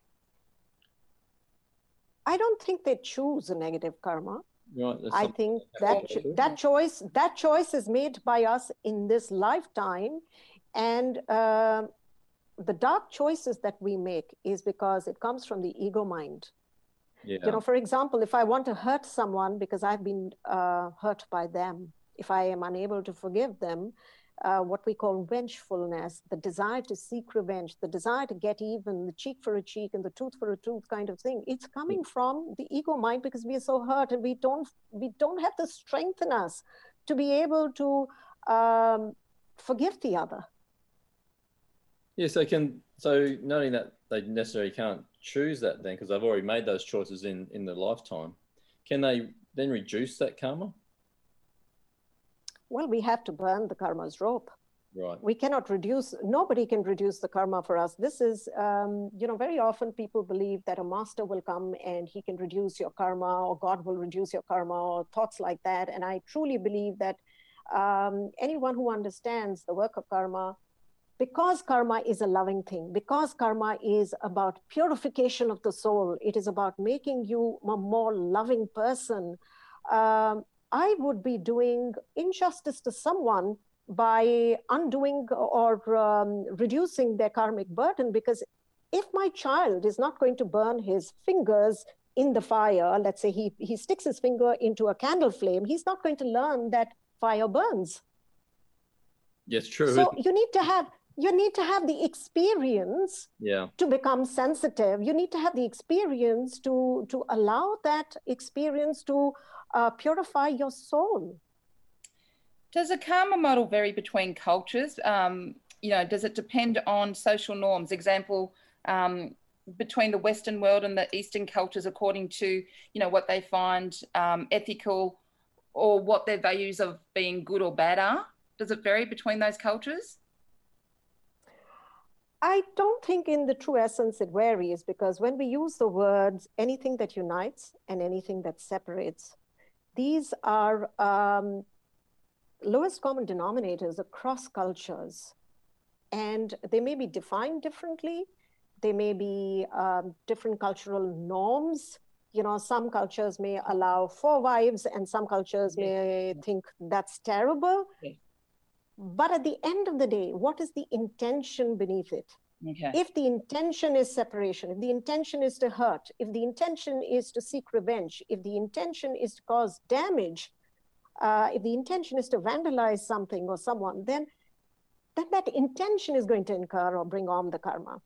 I don't think they choose a negative karma. Right, I think that that choice that choice is made by us in this lifetime, and uh, the dark choices that we make is because it comes from the ego mind. Yeah. You know, for example, if I want to hurt someone because I've been uh, hurt by them, if I am unable to forgive them, uh, what we call vengefulness, the desire to seek revenge, the desire to get even, the cheek for a cheek and the tooth for a tooth kind of thing. It's coming from the ego mind because we are so hurt and we don't we don't have the strength in us to be able to um, forgive the other. Yeah, so can so noting that they necessarily can't choose that then because they've already made those choices in in their lifetime, can they then reduce that karma? Well, we have to burn the karma's rope. Right. We cannot reduce. Nobody can reduce the karma for us. This is, um, you know, very often people believe that a master will come and he can reduce your karma, or God will reduce your karma, or thoughts like that. And I truly believe that um, anyone who understands the work of karma because karma is a loving thing, because karma is about purification of the soul, it is about making you a more loving person. Um, I would be doing injustice to someone by undoing or um, reducing their karmic burden because if my child is not going to burn his fingers in the fire, let's say he, he sticks his finger into a candle flame, he's not going to learn that fire burns. Yes, true. So you need to have you need to have the experience yeah. to become sensitive. You need to have the experience to to allow that experience to uh, purify your soul. Does a karma model vary between cultures? Um, you know does it depend on social norms? Example um, between the western world and the eastern cultures according to you know what they find um, ethical or what their values of being good or bad are. Does it vary between those cultures I don't think, in the true essence, it varies because when we use the words anything that unites and anything that separates, these are um, lowest common denominators across cultures. And they may be defined differently. They may be um, different cultural norms. You know, some cultures may allow four wives, and some cultures may think that's terrible. But at the end of the day, what is the intention beneath it? Okay. If the intention is separation, if the intention is to hurt, if the intention is to seek revenge, if the intention is to cause damage, uh, if the intention is to vandalize something or someone, then, then that intention is going to incur or bring on the karma.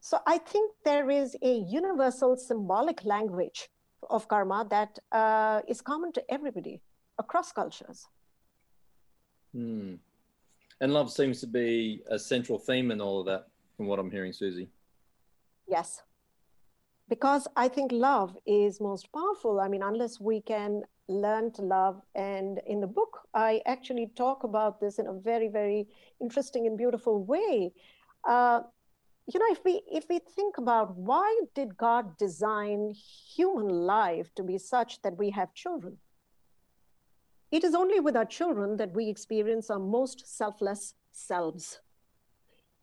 So I think there is a universal symbolic language of karma that uh, is common to everybody across cultures. Hmm. And love seems to be a central theme in all of that from what I'm hearing, Suzy. Yes. Because I think love is most powerful. I mean, unless we can learn to love. And in the book, I actually talk about this in a very, very interesting and beautiful way. Uh, you know, if we if we think about why did God design human life to be such that we have children? It is only with our children that we experience our most selfless selves.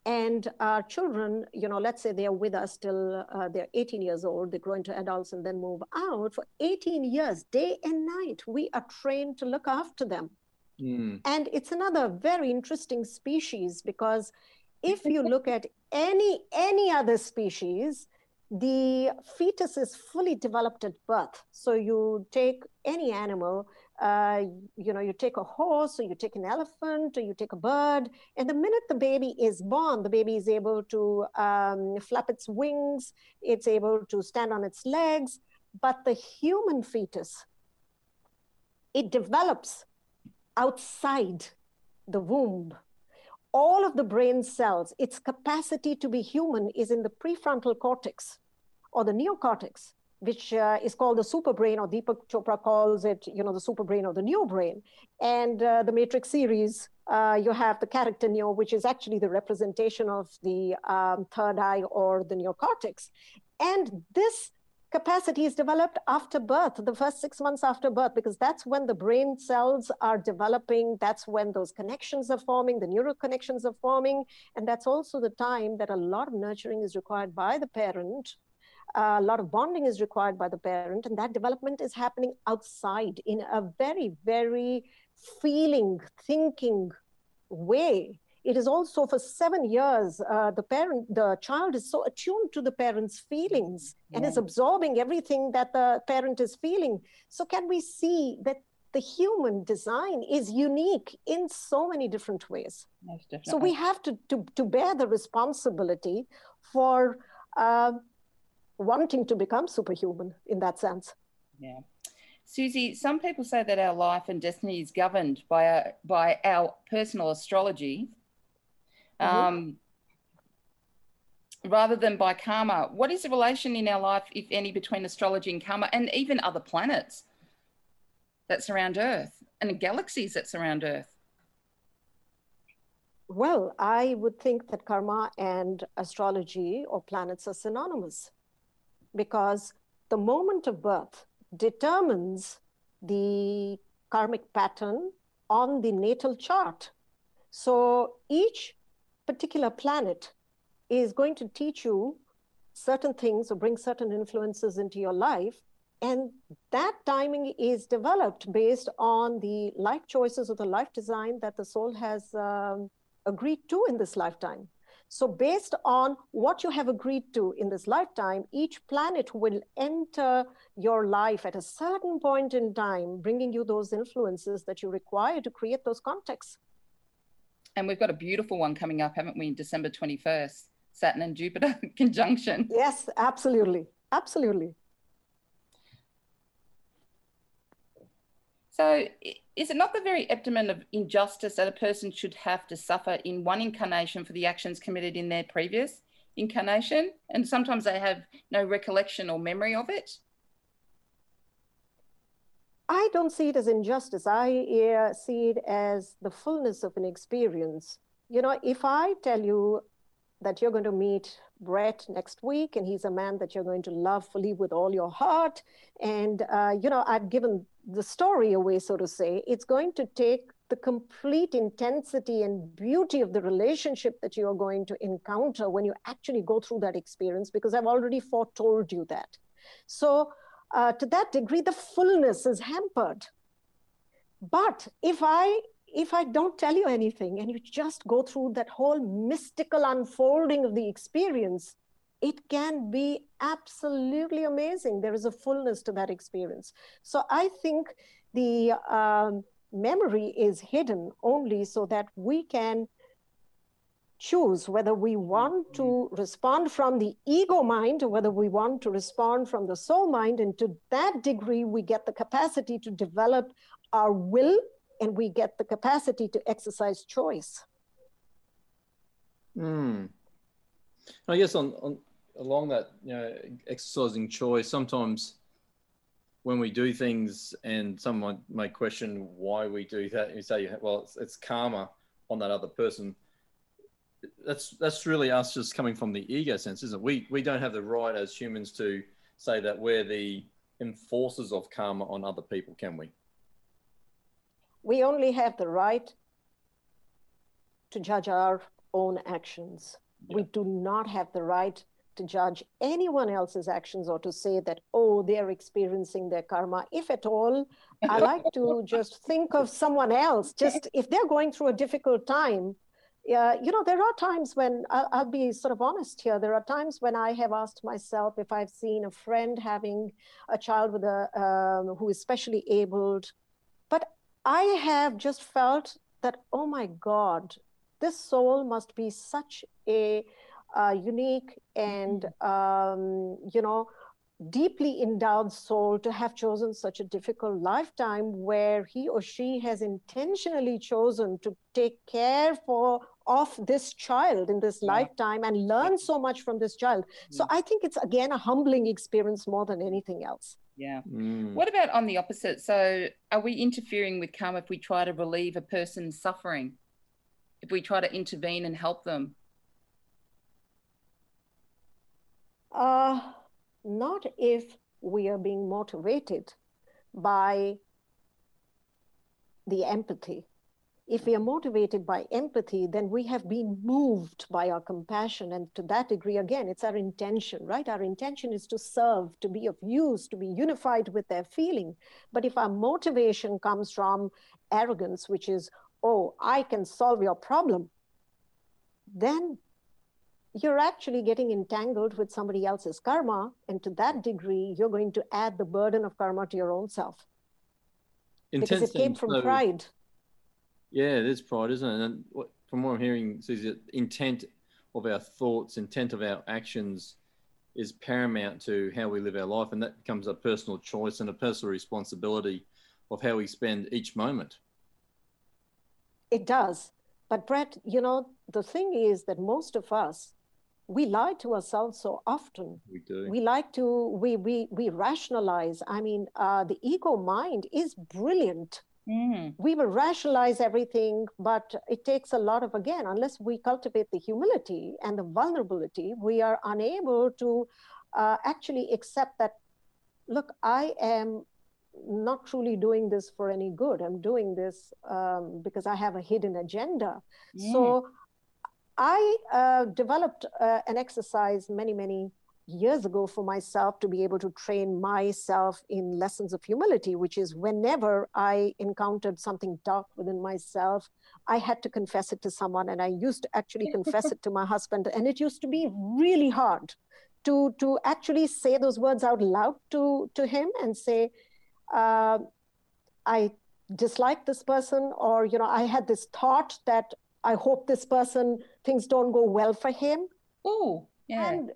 And our children you know let's say they are with us till uh, they're 18 years old they grow into adults and then move out. For 18 years day and night we are trained to look after them. Mm. and it's another very interesting species because if you look at any any other species the fetus is fully developed at birth. So you take any animal uh, you know, you take a horse or you take an elephant or you take a bird, and the minute the baby is born, the baby is able to um, flap its wings, it's able to stand on its legs. But the human fetus, it develops outside the womb. All of the brain cells, its capacity to be human is in the prefrontal cortex or the neocortex which uh, is called the super brain, or Deepak Chopra calls it, you know, the super brain or the neo brain. And uh, the Matrix series, uh, you have the character neo, which is actually the representation of the um, third eye or the neocortex. And this capacity is developed after birth, the first six months after birth, because that's when the brain cells are developing. That's when those connections are forming, the neural connections are forming. And that's also the time that a lot of nurturing is required by the parent a lot of bonding is required by the parent, and that development is happening outside in a very, very feeling, thinking way. It is also for seven years, uh, the parent, the child is so attuned to the parent's feelings yeah. and is absorbing everything that the parent is feeling. So, can we see that the human design is unique in so many different ways. so we have to, to, to bear the responsibility for uh, wanting to become superhuman in that sense. Yeah. Suzy, some people say that our life and destiny is governed by our, by our personal astrology mm-hmm. um, rather than by karma. What is the relation in our life, if any, between astrology and karma and even other planets that surround Earth and galaxies that surround Earth? Well, I would think that karma and astrology or planets are synonymous because the moment of birth determines the karmic pattern on the natal chart. So each particular planet is going to teach you certain things or bring certain influences into your life. And that timing is developed based on the life choices or the life design that the soul has um, agreed to in this lifetime. So, based on what you have agreed to in this lifetime, each planet will enter your life at a certain point in time, bringing you those influences that you require to create those contexts. And we've got a beautiful one coming up, haven't we, in December 21st? Saturn and Jupiter conjunction. Yes, absolutely. Absolutely. So, is it not the very epitome of injustice that a person should have to suffer in one incarnation for the actions committed in their previous incarnation? And sometimes they have no recollection or memory of it? I don't see it as injustice. I uh, see it as the fullness of an experience. You know, if I tell you that you're going to meet Brett next week, and he's a man that you're going to love fully with all your heart. And, uh, you know, I've given the story away, so to say. It's going to take the complete intensity and beauty of the relationship that you are going to encounter when you actually go through that experience, because I've already foretold you that. So, uh, to that degree, the fullness is hampered. But if I if I don't tell you anything and you just go through that whole mystical unfolding of the experience, it can be absolutely amazing. There is a fullness to that experience. So I think the um, memory is hidden only so that we can choose whether we want to mm-hmm. respond from the ego mind or whether we want to respond from the soul mind. And to that degree, we get the capacity to develop our will and we get the capacity to exercise choice. Hmm. I guess on, on along that, you know, exercising choice, sometimes when we do things and someone may question why we do that, you say, well, it's, it's karma on that other person. That's that's really us just coming from the ego sense, isn't it? We we don't have the right as humans to say that we're the enforcers of karma on other people, can we? We only have the right to judge our own actions. Yeah. We do not have the right to judge anyone else's actions or to say that, oh, they're experiencing their karma. If at all, I like to just think of someone else. Just if they're going through a difficult time, uh, you know, there are times when I'll, I'll, be sort of honest here. There are times when I have asked myself if I've seen a friend having a child with a um, who is specially abled, I have just felt that, oh my God, this soul must be such a uh, unique and, mm-hmm. um, you know, deeply endowed soul to have chosen such a difficult lifetime where he or she has intentionally chosen to take care for of this child in this yeah. lifetime and learn so much from this child so mm. i think it's again a humbling experience more than anything else yeah. Mm. What about on the opposite? So, are we interfering with karma if we try to relieve a person's suffering? If we try to intervene and help them? Uh, not if we are being motivated by the empathy if we are motivated by empathy, then we have been moved by our compassion. And to that degree, again, it's our intention, right? Our intention is to serve, to be of use, to be unified with their feeling. But if our motivation comes from arrogance, which is, oh, I can solve your problem, then you're actually getting entangled with somebody else's karma. And to that degree, you're going to add the burden of karma to your own self. Intense because it came from so- pride yeah, there's pride, isn't it? And what, from what I'm hearing, Suzy, intent of our thoughts, intent of our actions is paramount to how we live our life. And that becomes a personal choice and a personal responsibility of how we spend each moment. It does. But, Brett, you know, the thing is that most of us, we lie to ourselves so often. We do. We like to, we, we, we rationalize. I mean, uh, the ego mind is brilliant Mm. We will rationalize everything, but it takes a lot of, again, unless we cultivate the humility and the vulnerability, we are unable to uh, actually accept that, look, I am not truly doing this for any good. I'm doing this um, because I have a hidden agenda. Mm. So I uh, developed uh, an exercise many, many years ago for myself to be able to train myself in lessons of humility, which is whenever I encountered something dark within myself, I had to confess it to someone. And I used to actually confess it to my husband. And it used to be really hard to, to actually say those words out loud to, to him and say, uh, I dislike this person, or, you know, I had this thought that I hope this person, things don't go well for him. Oh, yeah. And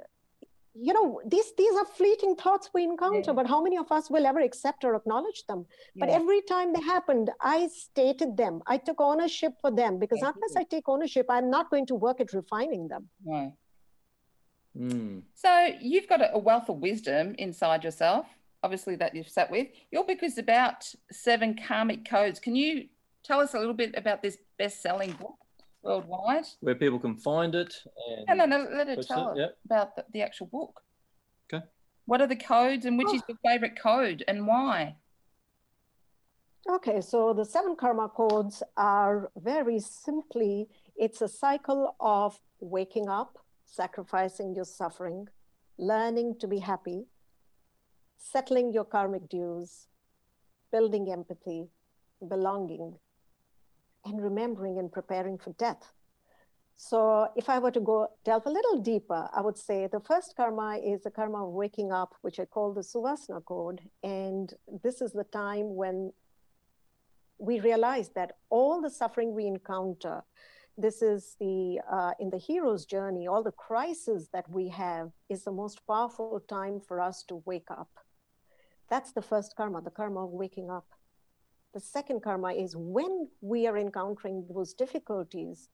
you know these these are fleeting thoughts we encounter yeah. but how many of us will ever accept or acknowledge them yeah. but every time they happened i stated them i took ownership for them because yeah. unless i take ownership i'm not going to work at refining them right mm. so you've got a wealth of wisdom inside yourself obviously that you've sat with your book is about seven karmic codes can you tell us a little bit about this best-selling book worldwide. Where people can find it. And no, no, no, let her tell it, yep. about the, the, actual book. Okay. What are the codes and which oh. is your favourite code and why? Okay, so the seven karma codes are very simply it's a cycle of waking up, sacrificing your suffering, learning to be happy, settling your karmic dues, building empathy, belonging, and remembering and preparing for death. So, if I were to go delve a little deeper, I would say the first karma is the karma of waking up, which I call the Suvasana code. And this is the time when we realize that all the suffering we encounter, this is the, uh, in the hero's journey, all the crises that we have is the most powerful time for us to wake up. That's the first karma, the karma of waking up. The second karma is when we are encountering those difficulties,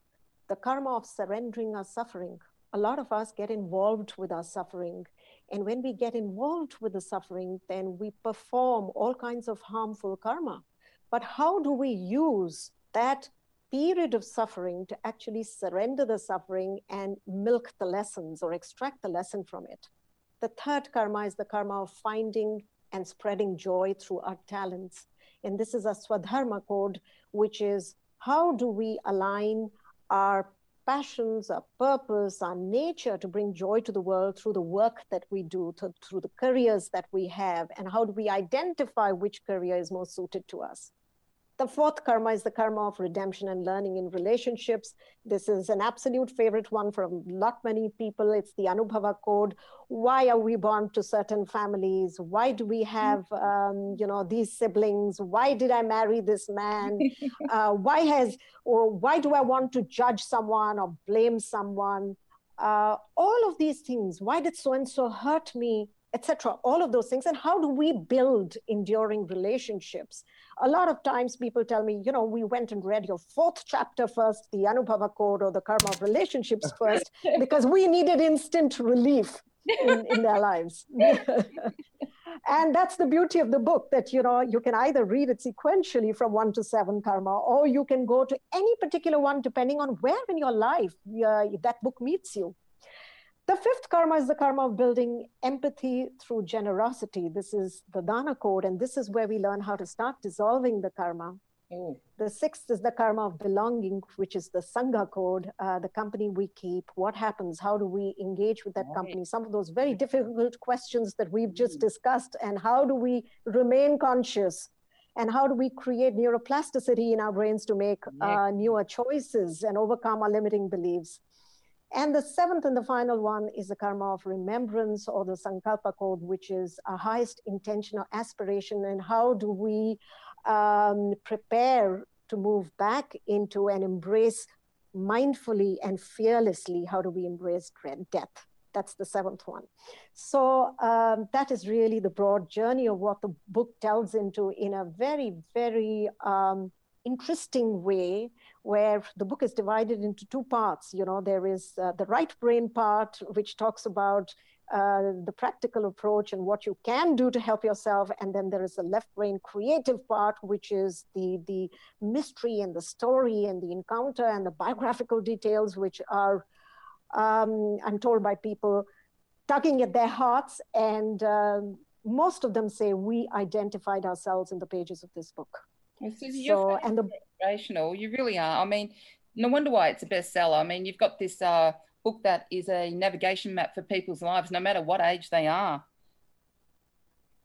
the karma of surrendering our suffering. A lot of us get involved with our suffering. And when we get involved with the suffering, then we perform all kinds of harmful karma. But how do we use that period of suffering to actually surrender the suffering and milk the lessons or extract the lesson from it? The third karma is the karma of finding and spreading joy through our talents. And this is a Swadharma code, which is how do we align our passions, our purpose, our nature to bring joy to the world through the work that we do, to, through the careers that we have, and how do we identify which career is most suited to us. The fourth karma is the karma of redemption and learning in relationships. This is an absolute favorite one from lot many people. It's the Anubhava code. Why are we born to certain families? Why do we have, um, you know, these siblings? Why did I marry this man? Uh, why has, or why do I want to judge someone or blame someone? Uh, all of these things. Why did so and so hurt me? Etc all of those things. And how do we build enduring relationships? A lot of times people tell me you know we went and read your fourth chapter first the anubhava code or the karma of relationships first because we needed instant relief in, in their lives. And that's the beauty of the book that you know you can either read it sequentially from one to seven karma or you can go to any particular one depending on where in your life uh, that book meets you the fifth karma is the karma of building empathy through generosity. This is the Dana code, and this is where we learn how to start dissolving the karma. Oh. The sixth is the karma of belonging, which is the Sangha code, uh, the company we keep. What happens? How do we engage with that company? Some of those very difficult questions that we've just mm. discussed, and how do we remain conscious? And how do we create neuroplasticity in our brains to make uh, newer choices and overcome our limiting beliefs? And the seventh and the final one is the karma of remembrance or the Sankalpa code, which is our highest intention or aspiration. And how do we um, prepare to move back into and embrace mindfully and fearlessly? How do we embrace death? That's the seventh one. So um, that is really the broad journey of what the book tells into in a very, very um, interesting way where the book is divided into two parts. You know, there is uh, the right brain part, which talks about uh, the practical approach and what you can do to help yourself, and then there is the left brain creative part, which is the the mystery and the story and the encounter and the biographical details, which are, um, I'm told by people, tugging at their hearts and. Um, most of them say we identified ourselves in the pages of this book. Suzy, you're and the, inspirational. You really are. I mean, no wonder why it's a bestseller. I mean, you've got this uh, book that is a navigation map for people's lives, no matter what age they are.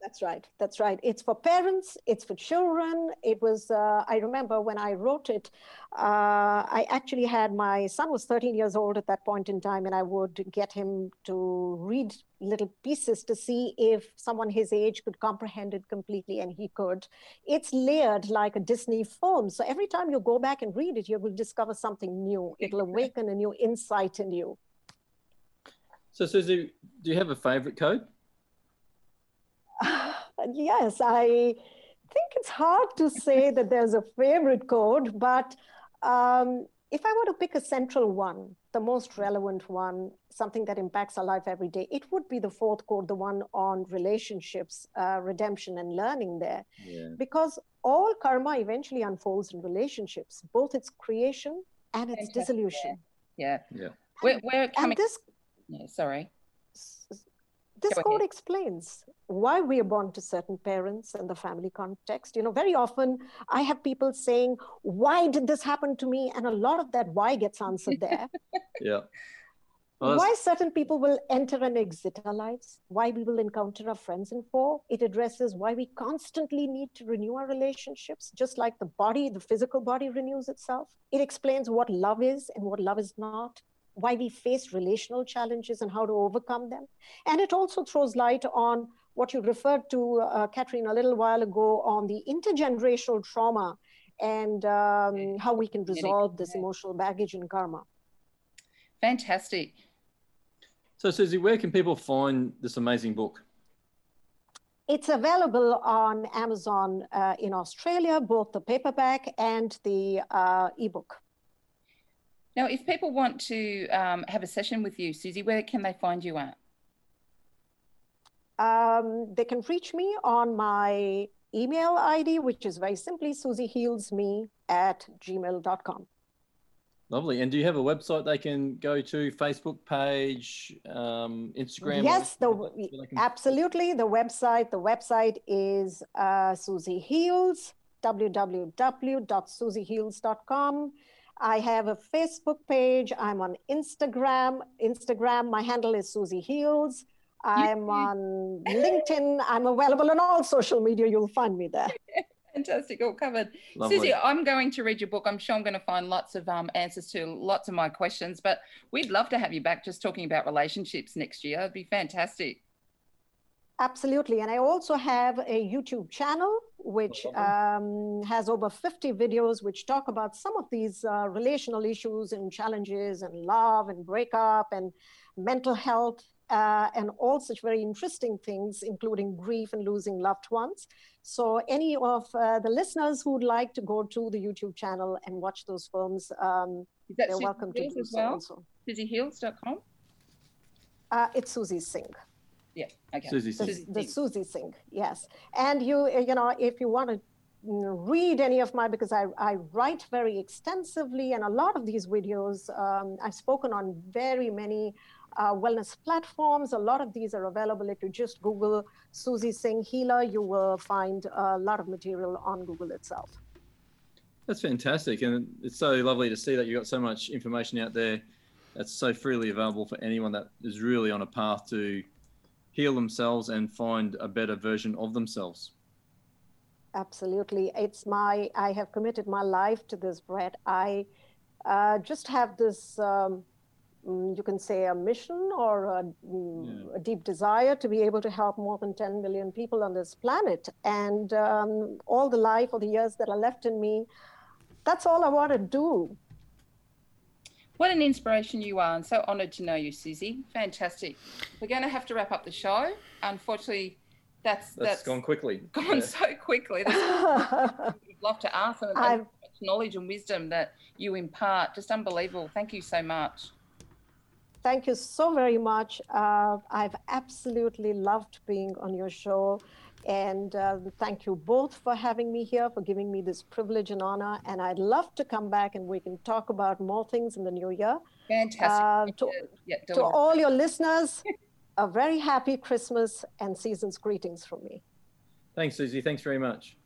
That's right. That's right. It's for parents. It's for children. It was. Uh, I remember when I wrote it. Uh, I actually had my son was 13 years old at that point in time, and I would get him to read little pieces to see if someone his age could comprehend it completely, and he could. It's layered like a Disney film. So every time you go back and read it, you will discover something new. It'll awaken a new insight in you. So, Suzy, do you have a favorite code? yes, I think it's hard to say that there's a favorite code, but um, if I were to pick a central one, the most relevant one, something that impacts our life every day, it would be the fourth code, the one on relationships, uh, redemption, and learning there. Yeah. Because all karma eventually unfolds in relationships, both its creation and its Fantastic. dissolution. Yeah. Yeah. yeah. We're, we're coming. And this, yeah, sorry This Go code ahead. explains why we are born to certain parents and the family context. You know, very often I have people saying, Why did this happen to me? And a lot of that why gets answered there. Yeah. Well, why certain people will enter and exit our lives, why we will encounter our friends and foe. It addresses why we constantly need to renew our relationships, just like the body, the physical body renews itself. It explains what love is and what love is not, why we face relational challenges and how to overcome them. And it also throws light on what you referred to, uh, Catherine, a little while ago on the intergenerational trauma and um, how we can resolve this emotional baggage and karma. Fantastic. So, Suzy, where can people find this amazing book? It's available on Amazon uh, in Australia, both the paperback and the uh, ebook. Now, if people want to um, have a session with you, Suzy, where can they find you at? Um, they can reach me on my email ID, which is very simply suzyhealsme at gmail.com. Lovely. And do you have a website they can go to, Facebook page, um, Instagram? Yes, the, where can- absolutely. The website, the website is uh, Suzy Heals, www.suzyheals.com. I have a Facebook page. I'm on Instagram. Instagram, my handle is Suzy Heals. I'm on LinkedIn. I'm available on all social media. You'll find me there. Fantastic, all covered. Lovely. Suzy, I'm going to read your book. I'm sure I'm going to find lots of um, answers to lots of my questions, but we'd love to have you back just talking about relationships next year. It'd be fantastic. Absolutely. And I also have a YouTube channel which um, has over 50 videos which talk about some of these uh, relational issues and challenges and love and breakup and mental health uh, and all such very interesting things, including grief and losing loved ones. So, any of uh, the listeners who would like to go to the YouTube channel and watch those films, um, they're Susie welcome to do as so well? also. SuzyHeals.com? Uh, it's Suzy Singh. Yeah, okay. Suzy the, Singh. the Suzy Singh, yes. And you, you know, if you want to read any of my, because I, I write very extensively, and a lot of these videos um, I've spoken on very many uh, wellness platforms. A lot of these are available. If you just Google Suzy Singh Healer, you will find a lot of material on Google itself. That's fantastic. And it's so lovely to see that you've got so much information out there that's so freely available for anyone that is really on a path to heal themselves and find a better version of themselves. Absolutely. It's my, I have committed my life to this, Brett. I uh, just have this, um, mm, you can say, a mission or a, mm, a deep desire to be able to help more than 10 million people on this planet. And um, all the life or the years that are left in me, that's all I want to do. What an inspiration you are, and so honoured to know you, Suzy. Fantastic. We're going to have to wrap up the show. Unfortunately, that's That's that's gone quickly. gone Yeah. so quickly. There's I'd love to ask them. and I've- much knowledge and wisdom that you impart. Just unbelievable. Thank you so much. Thank you so very much. Uh, I've absolutely loved being on your show. And uh, thank you both for having me here, for giving me this privilege and honor. And I'd love to come back and we can talk about more things in the new year. Fantastic. Uh, to- yeah, To all your listeners, a very happy Christmas and season's greetings from me. Thanks, Suzy. Thanks very much.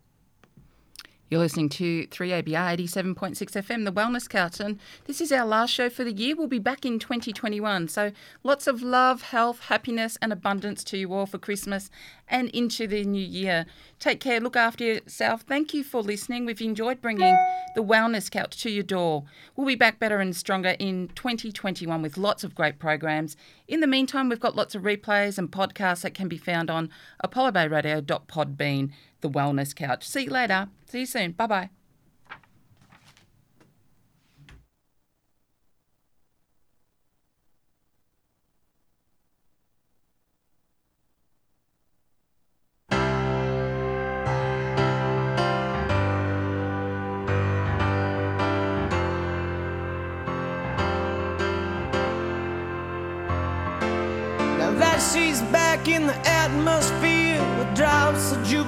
You're listening to 3ABR 87.6 FM, The Wellness Couch, and this is our last show for the year. We'll be back in 2021. So lots of love, health, happiness, and abundance to you all for Christmas and into the new year. Take care, look after yourself. Thank you for listening. We've enjoyed bringing The Wellness Couch to your door. We'll be back better and stronger in 2021 with lots of great programs. In the meantime, we've got lots of replays and podcasts that can be found on apollobayradio.podbean, The Wellness Couch. See you later. See you soon. Bye bye. She's back in the atmosphere with drops of juke